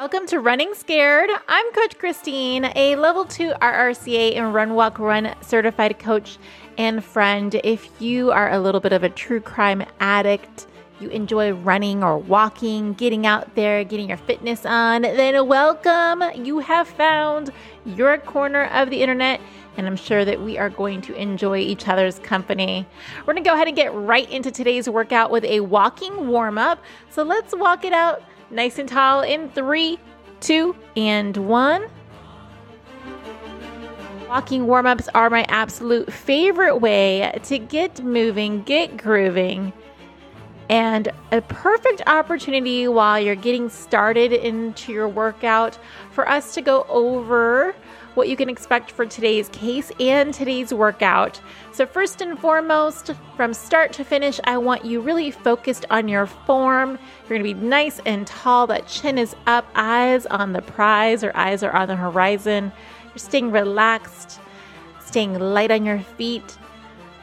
Welcome to Running Scared. I'm Coach Christine, a level 2 RRCA and Run Walk Run certified coach and friend. If you are a little bit of a true crime addict, you enjoy running or walking, getting out there, getting your fitness on, then welcome. You have found your corner of the internet, and I'm sure that we are going to enjoy each other's company. We're to go ahead and get right into today's workout with a walking warm up. So let's walk it out nice and tall in three, two, and one. Walking warm ups are my absolute favorite way to get moving, get grooving, and a perfect opportunity while you're getting started into your workout for us to go over what you can expect for today's case and today's workout. So, first and foremost, from start to finish, I want you really focused on your form. You're gonna be nice and tall, that chin is up, eyes on the prize or eyes are on the horizon. You're staying relaxed, staying light on your feet.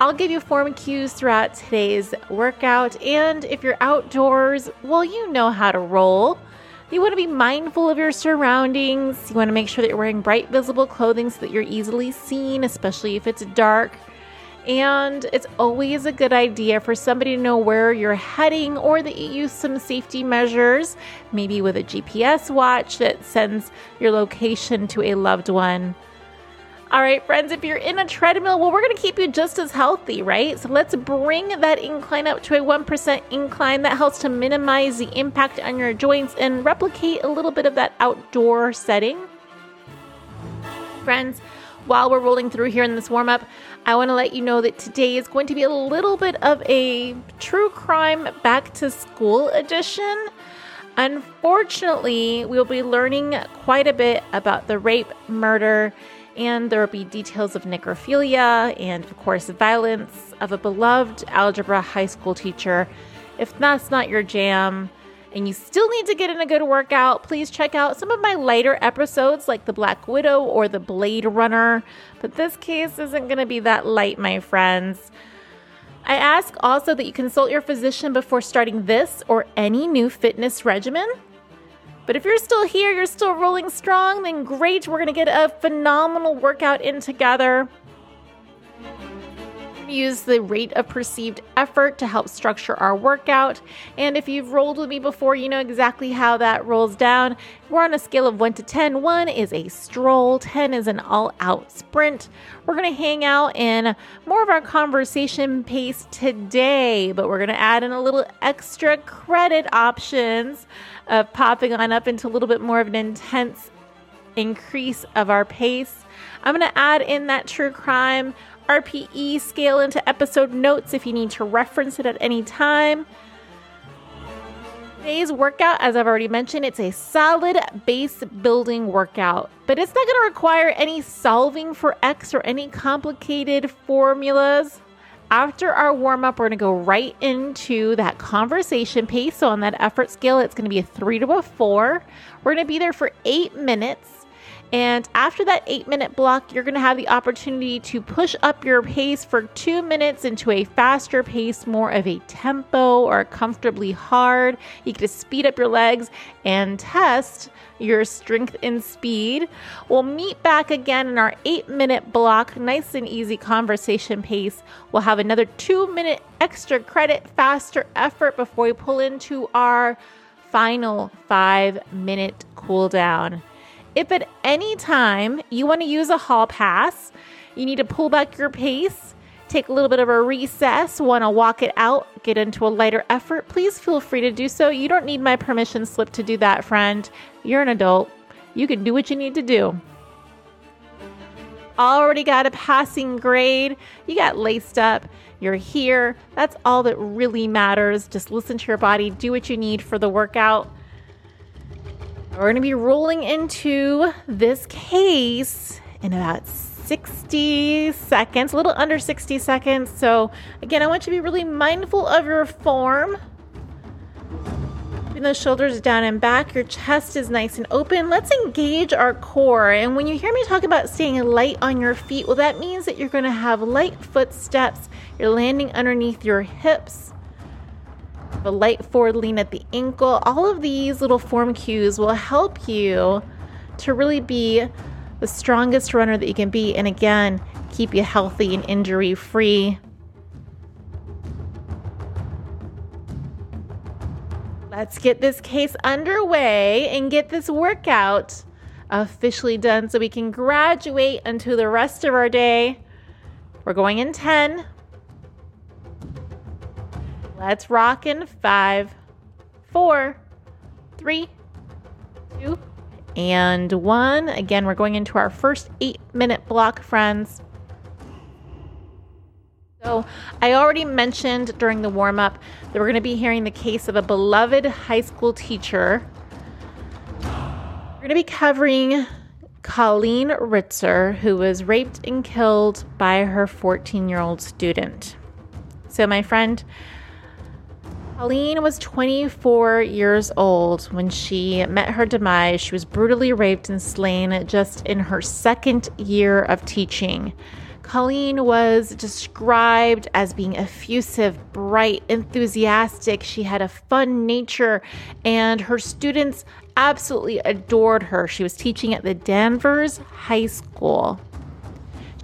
I'll give you form cues throughout today's workout, and if you're outdoors, well, you know how to roll. You want to be mindful of your surroundings. You want to make sure that you're wearing bright, visible clothing so that you're easily seen, especially if it's dark. And it's always a good idea for somebody to know where you're heading or that you use some safety measures, maybe with a GPS watch that sends your location to a loved one. All right, friends, if you're in a treadmill, well, we're going to keep you just as healthy, right? So let's bring that incline up to a 1% incline. That helps to minimize the impact on your joints and replicate a little bit of that outdoor setting. Friends, while we're rolling through here in this warm up, I want to let you know that today is going to be a little bit of a true crime back to school edition. Unfortunately, we'll be learning quite a bit about the rape, murder, and there will be details of necrophilia and, of course, violence of a beloved algebra high school teacher. If that's not your jam, and you still need to get in a good workout, please check out some of my lighter episodes like the Black Widow or the Blade Runner. But this case isn't going to be that light, my friends. I ask also that you consult your physician before starting this or any new fitness regimen. But if you're still here, you're still rolling strong, then great. We're going to get a phenomenal workout in together. Use the rate of perceived effort to help structure our workout. And if you've rolled with me before, you know exactly how that rolls down. We're on a scale of 1 to 10. 1 is a stroll, 10 is an all out sprint. We're going to hang out in more of our conversation pace today, but we're going to add in a little extra credit options of popping on up into a little bit more of an intense increase of our pace. I'm going to add in that true crime RPE scale into episode notes if you need to reference it at any time. Today's workout, as I've already mentioned, it's a solid base building workout, but it's not going to require any solving for X or any complicated formulas. After our warm up, we're going to go right into that conversation pace. So, on that effort scale, it's going to be a three to a four. We're going to be there for eight minutes. And after that eight minute block, you're going to have the opportunity to push up your pace for two minutes into a faster pace, more of a tempo or comfortably hard. You get to speed up your legs and test your strength and speed. We'll meet back again in our eight minute block, nice and easy conversation pace. We'll have another two minute extra credit, faster effort before we pull into our final five minute cool down. If at any time you want to use a hall pass, you need to pull back your pace, take a little bit of a recess, want to walk it out, get into a lighter effort, please feel free to do so. You don't need my permission slip to do that, friend. You're an adult. You can do what you need to do. Already got a passing grade. You got laced up. You're here. That's all that really matters. Just listen to your body, do what you need for the workout. We're going to be rolling into this case in about 60 seconds, a little under 60 seconds. So, again, I want you to be really mindful of your form. Keeping those shoulders down and back, your chest is nice and open. Let's engage our core. And when you hear me talk about staying light on your feet, well, that means that you're going to have light footsteps. You're landing underneath your hips. A light forward lean at the ankle. All of these little form cues will help you to really be the strongest runner that you can be. And again, keep you healthy and injury free. Let's get this case underway and get this workout officially done so we can graduate into the rest of our day. We're going in 10. Let's rock in five, four, three, two, and one. Again, we're going into our first eight minute block, friends. So, I already mentioned during the warm up that we're going to be hearing the case of a beloved high school teacher. We're going to be covering Colleen Ritzer, who was raped and killed by her 14 year old student. So, my friend, Colleen was 24 years old when she met her demise. She was brutally raped and slain just in her second year of teaching. Colleen was described as being effusive, bright, enthusiastic. She had a fun nature, and her students absolutely adored her. She was teaching at the Danvers High School.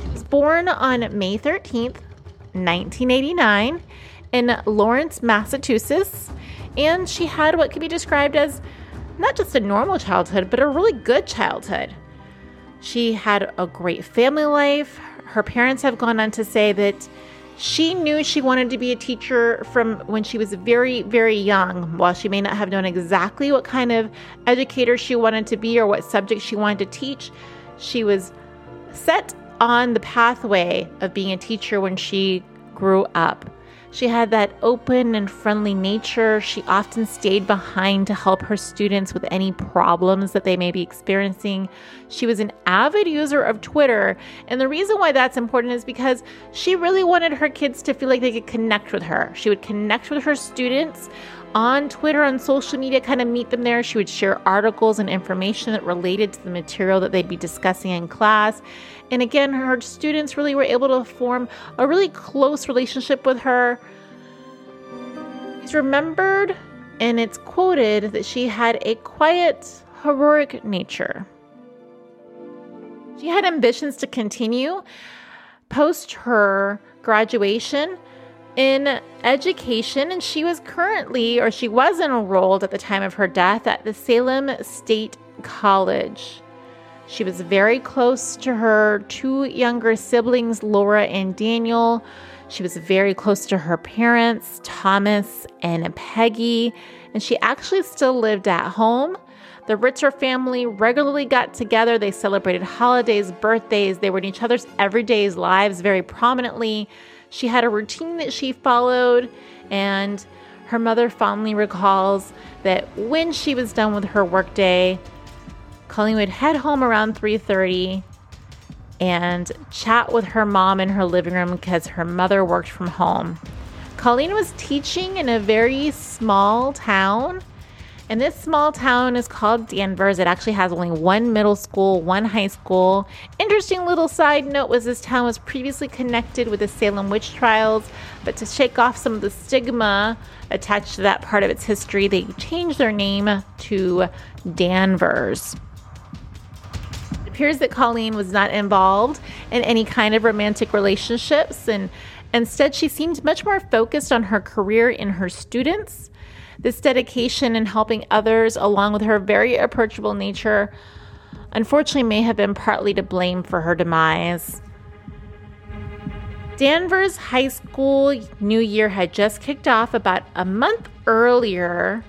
She was born on May 13th, 1989 in Lawrence, Massachusetts, and she had what could be described as not just a normal childhood, but a really good childhood. She had a great family life. Her parents have gone on to say that she knew she wanted to be a teacher from when she was very, very young. While she may not have known exactly what kind of educator she wanted to be or what subject she wanted to teach, she was set on the pathway of being a teacher when she grew up. She had that open and friendly nature. She often stayed behind to help her students with any problems that they may be experiencing. She was an avid user of Twitter. And the reason why that's important is because she really wanted her kids to feel like they could connect with her. She would connect with her students on Twitter, on social media, kind of meet them there. She would share articles and information that related to the material that they'd be discussing in class. And again, her students really were able to form a really close relationship with her. She's remembered and it's quoted that she had a quiet, heroic nature. She had ambitions to continue post her graduation in education, and she was currently, or she was enrolled at the time of her death, at the Salem State College. She was very close to her two younger siblings, Laura and Daniel. She was very close to her parents, Thomas and Peggy, and she actually still lived at home. The Ritzer family regularly got together. They celebrated holidays, birthdays. They were in each other's everyday lives very prominently. She had a routine that she followed, and her mother fondly recalls that when she was done with her workday, Colleen would head home around 3:30 and chat with her mom in her living room because her mother worked from home. Colleen was teaching in a very small town, and this small town is called Danvers. It actually has only one middle school, one high school. Interesting little side note was this town was previously connected with the Salem witch trials, but to shake off some of the stigma attached to that part of its history, they changed their name to Danvers It appears that Colleen was not involved in any kind of romantic relationships, and instead, she seemed much more focused on her career and her students. This dedication in helping others, along with her very approachable nature, unfortunately may have been partly to blame for her demise. Danvers High School New Year had just kicked off about a month earlier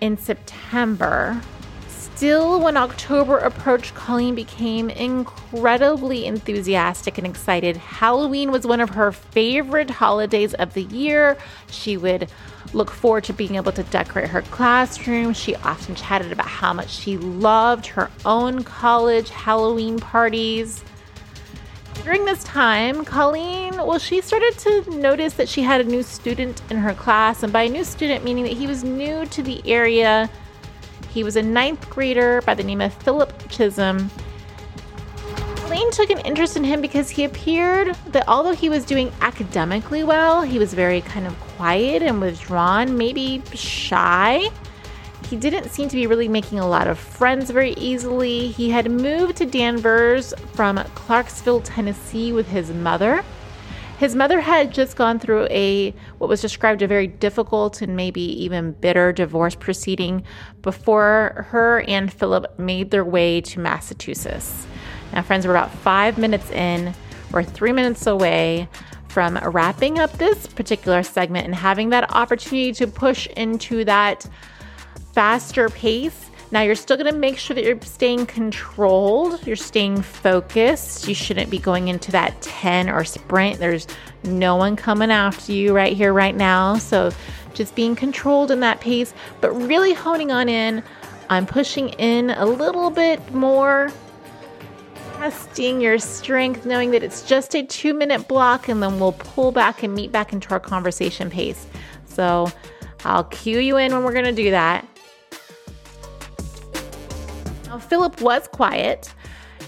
in September. Still, when October approached, Colleen became incredibly enthusiastic and excited. Halloween was one of her favorite holidays of the year. She would look forward to being able to decorate her classroom. She often chatted about how much she loved her own college Halloween parties. During this time, Colleen, well, she started to notice that she had a new student in her class, and by a new student, meaning that he was new to the area he was a ninth grader by the name of Philip Chisholm. Colleen took an interest in him because he appeared that although he was doing academically well, he was very kind of quiet and withdrawn, maybe shy. He didn't seem to be really making a lot of friends very easily. He had moved to Danvers from Clarksville, Tennessee with his mother. His mother had just gone through a what was described a very difficult and maybe even bitter divorce proceeding before her and Philip made their way to Massachusetts. Now, friends, we're about five minutes in. We're three minutes away from wrapping up this particular segment and having that opportunity to push into that faster pace. Now, you're still going to make sure that you're staying controlled, you're staying focused. You shouldn't be going into that 10 or sprint. There's no one coming after you right here, right now. So, just being controlled in that pace, but really honing on in. I'm pushing in a little bit more, testing your strength, knowing that it's just a two minute block, and then we'll pull back and meet back into our conversation pace. So, I'll cue you in when we're going to do that. Philip was quiet,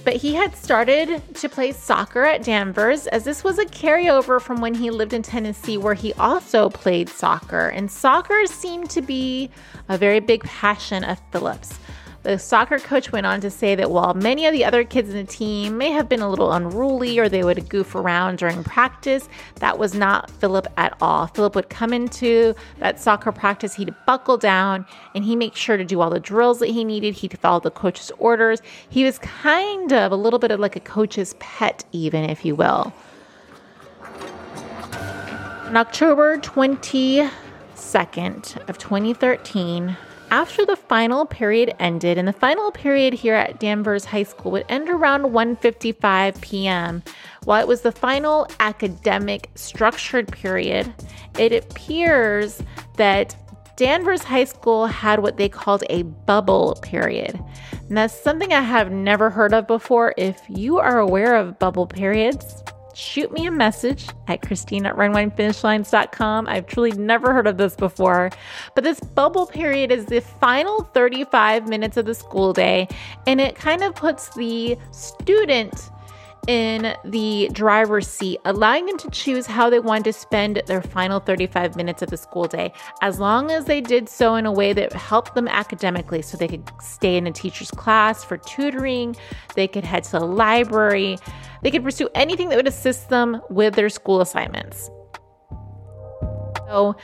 but he had started to play soccer at Danvers, as this was a carryover from when he lived in Tennessee, where he also played soccer. And soccer seemed to be a very big passion of Philip's. The soccer coach went on to say that while many of the other kids in the team may have been a little unruly or they would goof around during practice, that was not Philip at all. Philip would come into that soccer practice, he'd buckle down and he'd make sure to do all the drills that he needed. He'd follow the coach's orders. He was kind of a little bit of like a coach's pet, even if you will. On October 22nd of 2013, after the final period ended, and the final period here at Danvers High School would end around 1:55 p.m. While it was the final academic structured period, it appears that Danvers High School had what they called a bubble period. And that's something I have never heard of before. If you are aware of bubble periods, shoot me a message at Christine at runwinefinishlines.com. I've truly never heard of this before, but this bubble period is the final 35 minutes of the school day, and it kind of puts the student in the driver's seat, allowing them to choose how they wanted to spend their final 35 minutes of the school day, as long as they did so in a way that helped them academically. So they could stay in a teacher's class for tutoring, they could head to the library, they could pursue anything that would assist them with their school assignments. So,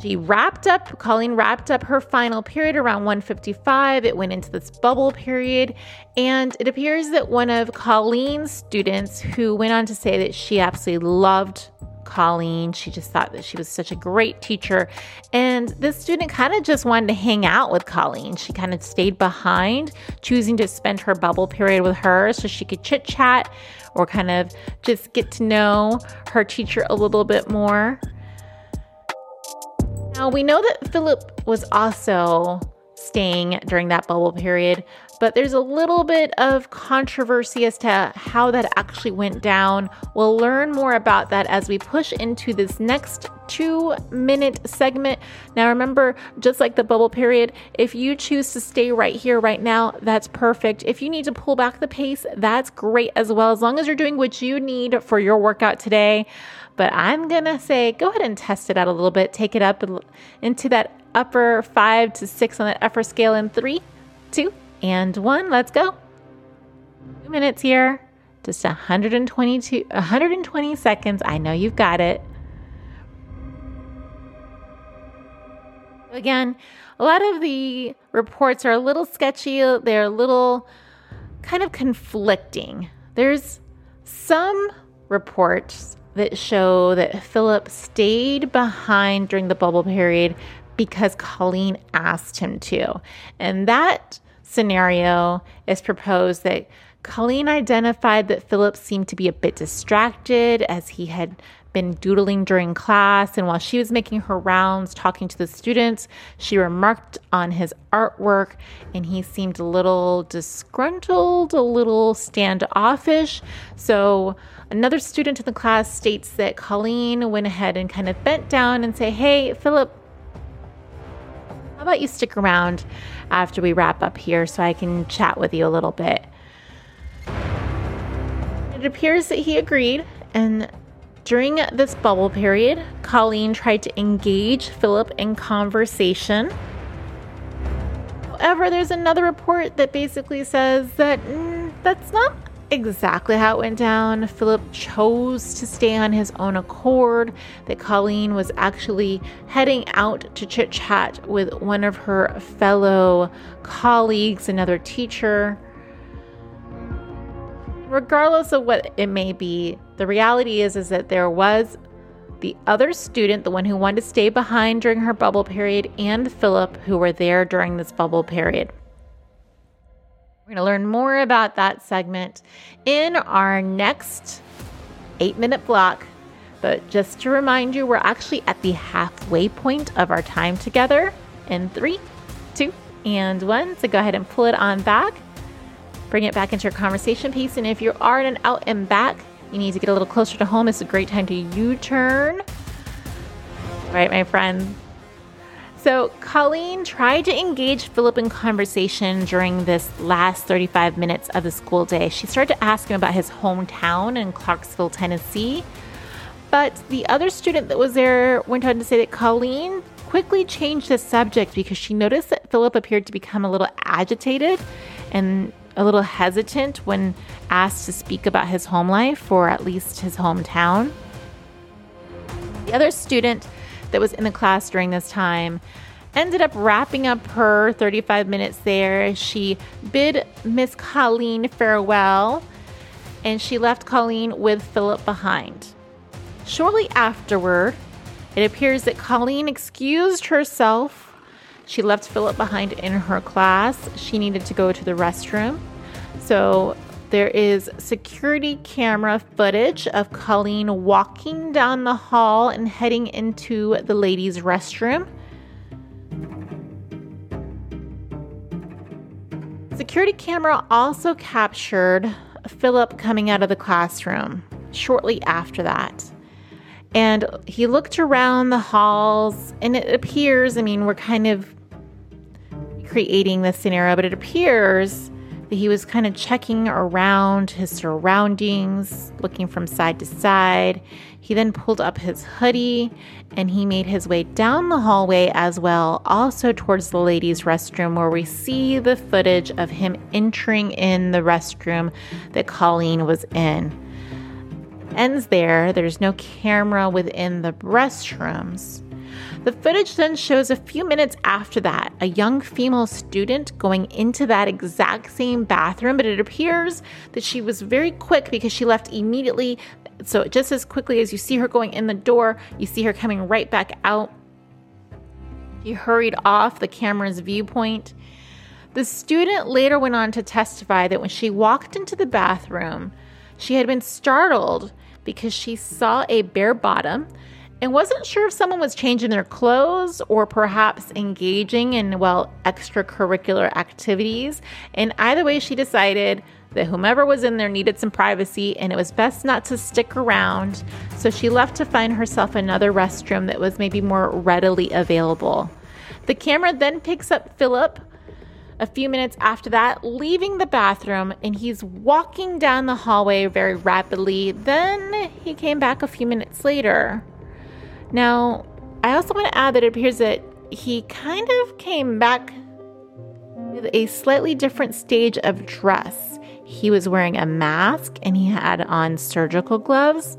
she wrapped up, Colleen wrapped up her final period around 155. It went into this bubble period. And it appears that one of Colleen's students, who went on to say that she absolutely loved Colleen, she just thought that she was such a great teacher. And this student kind of just wanted to hang out with Colleen. She kind of stayed behind, choosing to spend her bubble period with her so she could chit chat or kind of just get to know her teacher a little bit more. Now, we know that Philip was also staying during that bubble period, but there's a little bit of controversy as to how that actually went down. We'll learn more about that as we push into this next two minute segment. Now, remember, just like the bubble period, if you choose to stay right here, right now, that's perfect. If you need to pull back the pace, that's great as well, as long as you're doing what you need for your workout today but I'm gonna say go ahead and test it out a little bit. Take it up into that upper five to six on that effort scale in three, two, and one. Let's go. Two minutes here, just 122, 120 seconds. I know you've got it. Again, a lot of the reports are a little sketchy. They're a little kind of conflicting. There's some reports that show that Philip stayed behind during the bubble period because Colleen asked him to. And that scenario is proposed that Colleen identified that Philip seemed to be a bit distracted as he had been doodling during class. And while she was making her rounds talking to the students, she remarked on his artwork and he seemed a little disgruntled, a little standoffish. So Another student in the class states that Colleen went ahead and kind of bent down and say, "Hey, Philip, about you stick around after we wrap up here so I can chat with you a little bit?" It appears that he agreed and During this bubble period, Colleen tried to engage Philip in conversation. However, there's another report that basically says that mm, that's not exactly how it went down. Philip chose to stay on his own accord, that Colleen was actually heading out to chit chat with one of her fellow colleagues, another teacher. Regardless of what it may be, the reality is is that there was the other student, the one who wanted to stay behind during her bubble period, and Philip, who were there during this bubble period. We're going to learn more about that segment in our next eight minute block. But just to remind you, we're actually at the halfway point of our time together in three, two, and one. So go ahead and pull it on back. Bring it back into your conversation piece. And if you are in an out and back, you need to get a little closer to home. It's a great time to U turn. All right, my friend? So, Colleen tried to engage Philip in conversation during this last 35 minutes of the school day. She started to ask him about his hometown in Clarksville, Tennessee. But the other student that was there went on to say that Colleen quickly changed the subject because she noticed that Philip appeared to become a little agitated and a little hesitant when asked to speak about his home life or at least his hometown. The other student that was in the class during this time ended up wrapping up her 35 minutes there. She bid Miss Colleen farewell and she left Colleen with Philip behind. Shortly afterward, it appears that Colleen excused herself. She left Philip behind in her class. She needed to go to the restroom. So there is security camera footage of Colleen walking down the hall and heading into the ladies' restroom. Security camera also captured Philip coming out of the classroom shortly after that. And he looked around the halls, and it appears, I mean, we're kind of creating this scenario, but it appears he was kind of checking around his surroundings, looking from side to side. He then pulled up his hoodie and he made his way down the hallway as well, also towards the ladies' restroom, where we see the footage of him entering in the restroom that Colleen was in. Ends there, there's no camera within the restrooms. The footage then shows a few minutes after that a young female student going into that exact same bathroom, but it appears that she was very quick because she left immediately. So, just as quickly as you see her going in the door, you see her coming right back out. She hurried off the camera's viewpoint. The student later went on to testify that when she walked into the bathroom, she had been startled because she saw a bare bottom and wasn't sure if someone was changing their clothes or perhaps engaging in, well, extracurricular activities. And either way, she decided that whomever was in there needed some privacy and it was best not to stick around. So she left to find herself another restroom that was maybe more readily available. The camera then picks up Philip a few minutes after that, leaving the bathroom, and he's walking down the hallway very rapidly. Then he came back a few minutes later. Now, I also want to add that it appears that he kind of came back with a slightly different stage of dress. He was wearing a mask and he had on surgical gloves.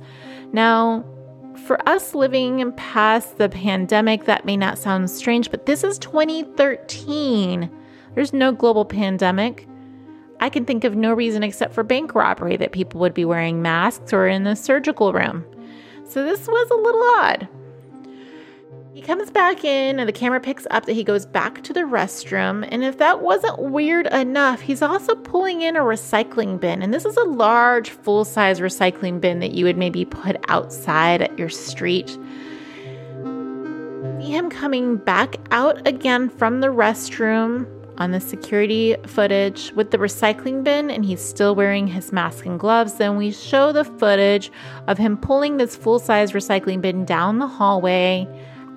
Now, for us living past the pandemic, that may not sound strange, but this is 2013. There's no global pandemic. I can think of no reason except for bank robbery that people would be wearing masks or in the surgical room. So this was a little odd. He comes back in, and the camera picks up that he goes back to the restroom. And if that wasn't weird enough, he's also pulling in a recycling bin. And this is a large, full size recycling bin that you would maybe put outside at your street. See him coming back out again from the restroom on the security footage with the recycling bin and he's still wearing his mask and gloves. Then we show the footage of him pulling this full size recycling bin down the hallway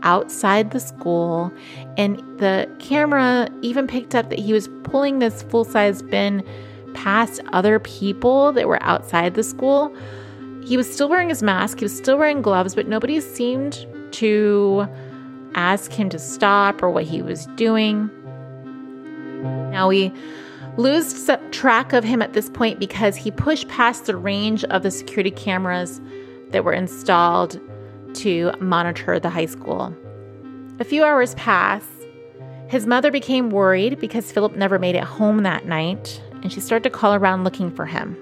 outside the school, and the camera even picked up that he was pulling this full size bin past other people that were outside the school. he was still wearing his mask, he was still wearing gloves, but nobody seemed to ask him to stop or what he was doing. Now we lose track of him at this point because he pushed past the range of the security cameras that were installed to monitor the high school. A few hours pass. His mother became worried because Philip never made it home that night, and she started to call around looking for him.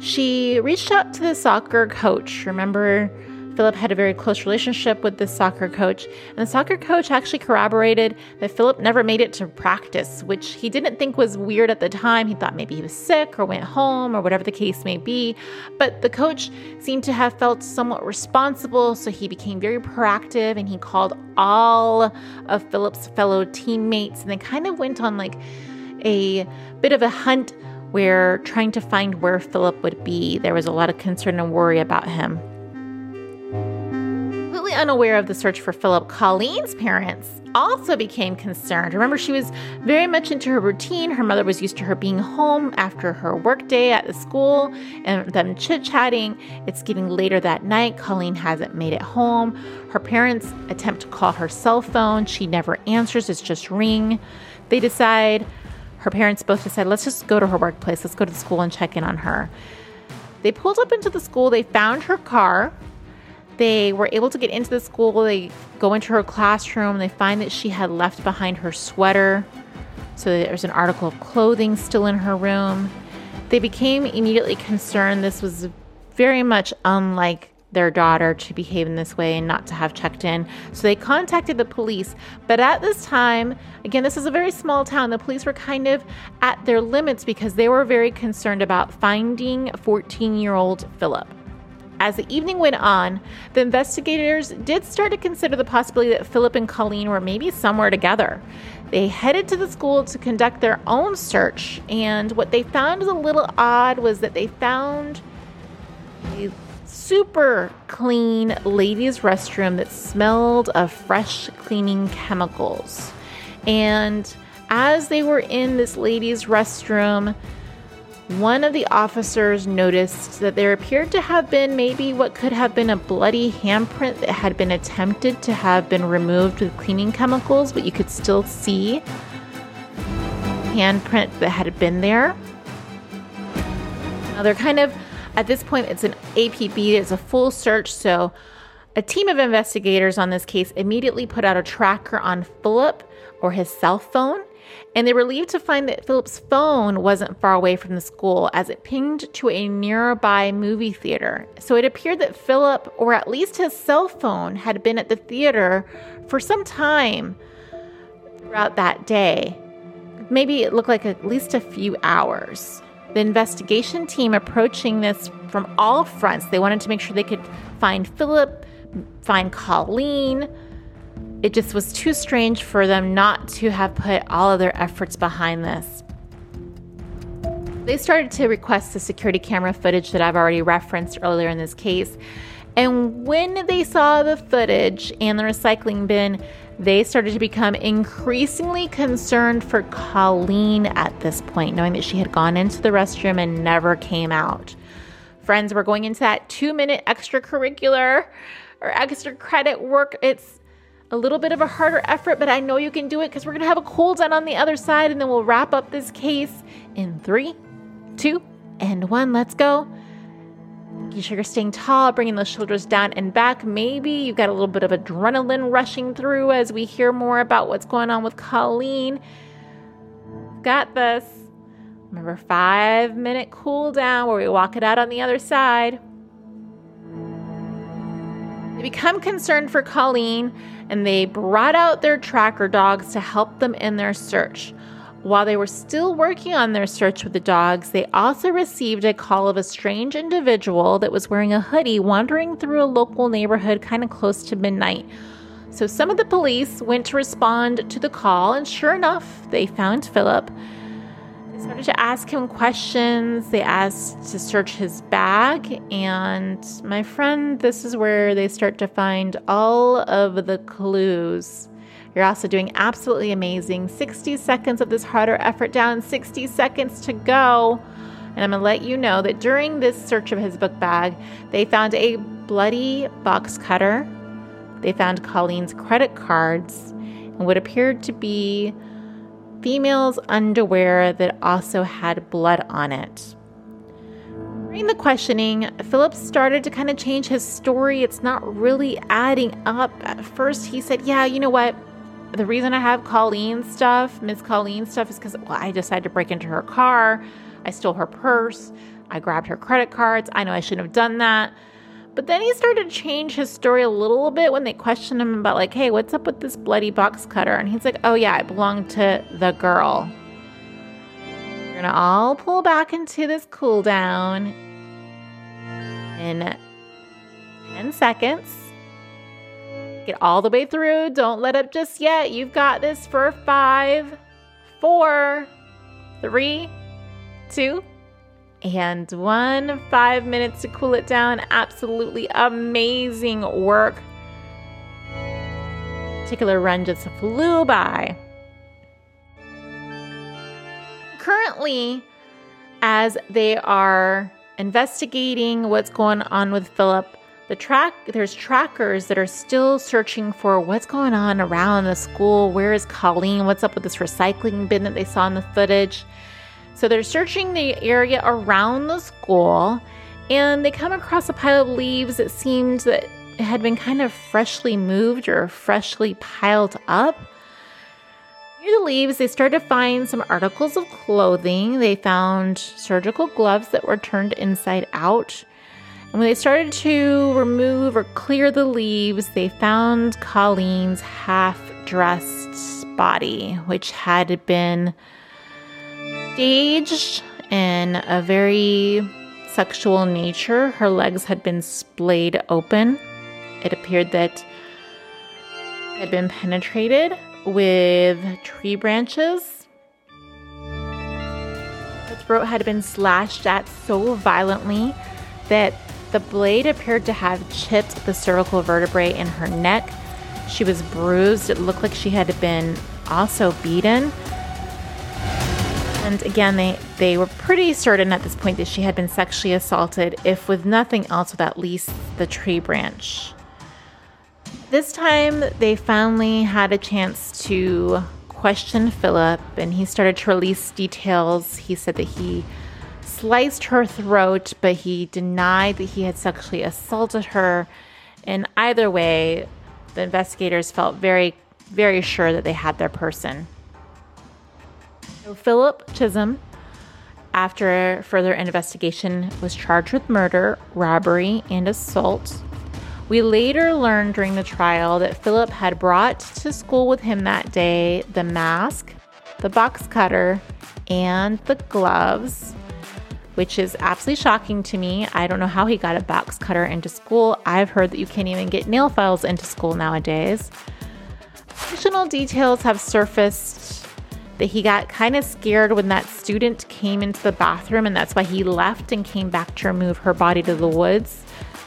She reached out to the soccer coach. Remember, Philip had a very close relationship with the soccer coach, and the soccer coach actually corroborated that Philip never made it to practice, which he didn't think was weird at the time. He thought maybe he was sick or went home or whatever the case may be. But the coach seemed to have felt somewhat responsible, so he became very proactive and he called all of Philip's fellow teammates and they kind of went on like a bit of a hunt where trying to find where Philip would be. There was a lot of concern and worry about him unaware of the search for Philip, Colleen's parents also became concerned. Remember, she was very much into her routine. Her mother was used to her being home after her workday at the school and them chit chatting. It's getting later that night. Colleen hasn't made it home. Her parents attempt to call her cell phone. She never answers, it's just ring. They decide, her parents both decide, let's just go to her workplace. Let's go to the school and check in on her. They pulled up into the school. They found her car they were able to get into the school. They go into her classroom. They find that she had left behind her sweater. So there's an article of clothing still in her room. They became immediately concerned. This was very much unlike their daughter to behave in this way and not to have checked in. So they contacted the police. But at this time, again, this is a very small town. The police were kind of at their limits because they were very concerned about finding 14 year old Philip. As the evening went on, the investigators did start to consider the possibility that Philip and Colleen were maybe somewhere together. They headed to the school to conduct their own search, and what they found was a little odd was that they found a super clean ladies' restroom that smelled of fresh cleaning chemicals. And as they were in this ladies' restroom, one of the officers noticed that there appeared to have been maybe what could have been a bloody handprint that had been attempted to have been removed with cleaning chemicals, but you could still see handprint that had been there. Now they're kind of at this point it's an APB, it's a full search, so a team of investigators on this case immediately put out a tracker on Philip or his cell phone and they were relieved to find that Philip's phone wasn't far away from the school as it pinged to a nearby movie theater. So it appeared that Philip, or at least his cell phone, had been at the theater for some time throughout that day. Maybe it looked like at least a few hours. The investigation team approaching this from all fronts, they wanted to make sure they could find Philip, find Colleen, it just was too strange for them not to have put all of their efforts behind this. They started to request the security camera footage that I've already referenced earlier in this case. And when they saw the footage and the recycling bin, they started to become increasingly concerned for Colleen at this point, knowing that she had gone into the restroom and never came out. Friends, we're going into that two minute extracurricular or extra credit work. It's a little bit of a harder effort, but I know you can do it because we're going to have a cool down on the other side and then we'll wrap up this case in three, two, and one. Let's go. You're staying tall, bringing those shoulders down and back. Maybe you've got a little bit of adrenaline rushing through as we hear more about what's going on with Colleen. Got this. Remember, five minute cool down where we walk it out on the other side. They become concerned for Colleen and they brought out their tracker dogs to help them in their search. While they were still working on their search with the dogs, they also received a call of a strange individual that was wearing a hoodie wandering through a local neighborhood kind of close to midnight. So some of the police went to respond to the call, and sure enough, they found Philip started to ask him questions. They asked to search his bag. And my friend, this is where they start to find all of the clues. You're also doing absolutely amazing. 60 seconds of this harder effort down, 60 seconds to go. And I'm going to let you know that during this search of his book bag, they found a bloody box cutter. They found Colleen's credit cards and what appeared to be female's underwear that also had blood on it. During the questioning, Philip started to kind of change his story. It's not really adding up. At first, he said, Yeah, you know what? The reason I have Colleen's stuff, Miss Colleen's stuff, is because well, I decided to break into her car. I stole her purse. I grabbed her credit cards. I know I shouldn't have done that. But then he started to change his story a little bit when they questioned him about, like, hey, what's up with this bloody box cutter? And he's like, oh, yeah, it belonged to the girl. We're going to all pull back into this cool down in 10 seconds. Get all the way through. Don't let up just yet. You've got this for five, four, three, two, and one. Five minutes to cool it down. Absolutely amazing work. Particular run just flew by. Currently, as they are investigating what's going on with Philip, the track there's trackers that are still searching for what's going on around the school. Where is Colleen? What's up with this recycling bin that they saw in the footage? So they're searching the area around the school and they come across a pile of leaves that seemed that had been kind of freshly moved or freshly piled up. Near the leaves, they started to find some articles of clothing. They found surgical gloves that were turned inside out. And when they started to remove or clear the leaves, they found Colleen's half dressed body, which had been staged in a very sexual nature. Her legs had been splayed open. It appeared that had been penetrated with tree branches. Her throat had been slashed at so violently that the blade appeared to have chipped the cervical vertebrae in her neck. She was bruised. It looked like she had been also beaten. And again, they, they were pretty certain at this point that she had been sexually assaulted, if with nothing else, with at least the tree branch. This time, they finally had a chance to question Philip, and he started to release details. He said that he sliced her throat, but he denied that he had sexually assaulted her. And either way, the investigators felt very, very sure that they had their person. Philip Chisholm, after further investigation, was charged with murder, robbery, and assault. We later learned during the trial that Philip had brought to school with him that day the mask, the box cutter, and the gloves, which is absolutely shocking to me. I don't know how he got a box cutter into school. I've heard that you can't even get nail files into school nowadays. Additional details have surfaced that he got kind of scared when that student came into the bathroom, and that's why he left and came back to remove her body to the woods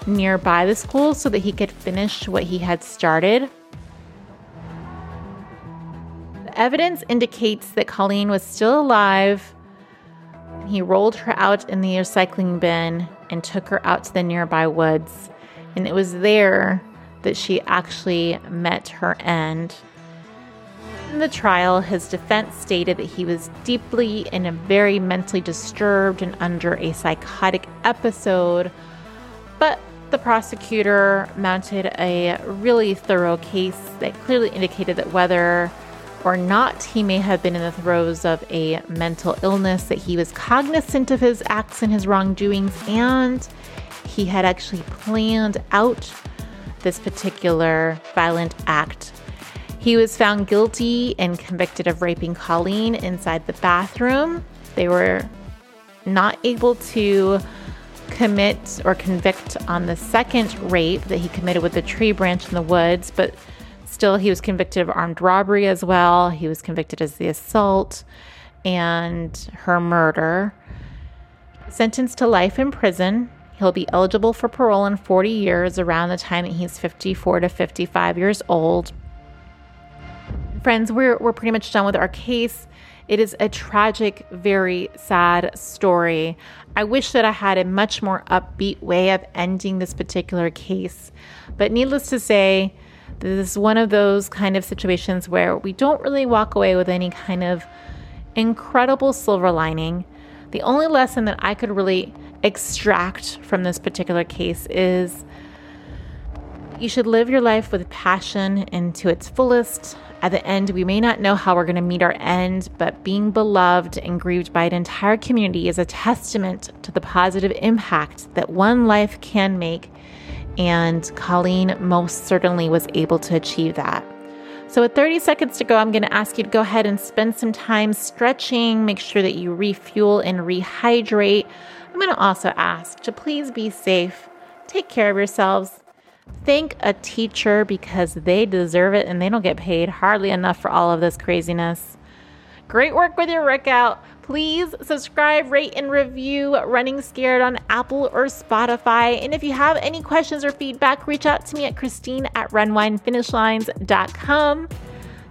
nearby the school so that he could finish what he had started. The evidence indicates that Colleen was still alive. He rolled her out in the recycling bin and took her out to the nearby woods. And it was there that she actually met her end. In the trial, his defense stated that he was deeply and very mentally disturbed and under a psychotic episode, but the prosecutor mounted a really thorough case that clearly indicated that whether or not he may have been in the throes of a mental illness, that he was cognizant of his acts and his wrongdoings, and he had actually planned out this particular violent act he was found guilty and convicted of raping Colleen inside the bathroom. They were not able to commit or convict on the second rape that he committed with the tree branch in the woods, but still he was convicted of armed robbery as well. He was convicted as the assault and her murder. Sentenced to life in prison. He'll be eligible for parole in 40 years around the time that he's 54 to 55 years old friends, we're, we're pretty much done with our case. It is a tragic, very sad story. I wish that I had a much more upbeat way of ending this particular case. But needless to say, this is one of those kind of situations where we don't really walk away with any kind of incredible silver lining. The only lesson that I could really extract from this particular case is you should live your life with passion and to its fullest. At the end, we may not know how we're going to meet our end, but being beloved and grieved by an entire community is a testament to the positive impact that one life can make and Colleen most certainly was able to achieve that. So, with 30 seconds to go, I'm going to ask you to go ahead and spend some time stretching, make sure that you refuel and rehydrate. I'm going to also ask to please be safe, take care of yourselves. Thank a teacher because they deserve it and they don't get paid hardly enough for all of this craziness. Great work with your workout. Please subscribe, rate, and review Running Scared on Apple or Spotify. And if you have any questions or feedback, reach out to me at Christine at runwinefinishlines.com.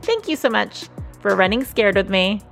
Thank you so much for running scared with me.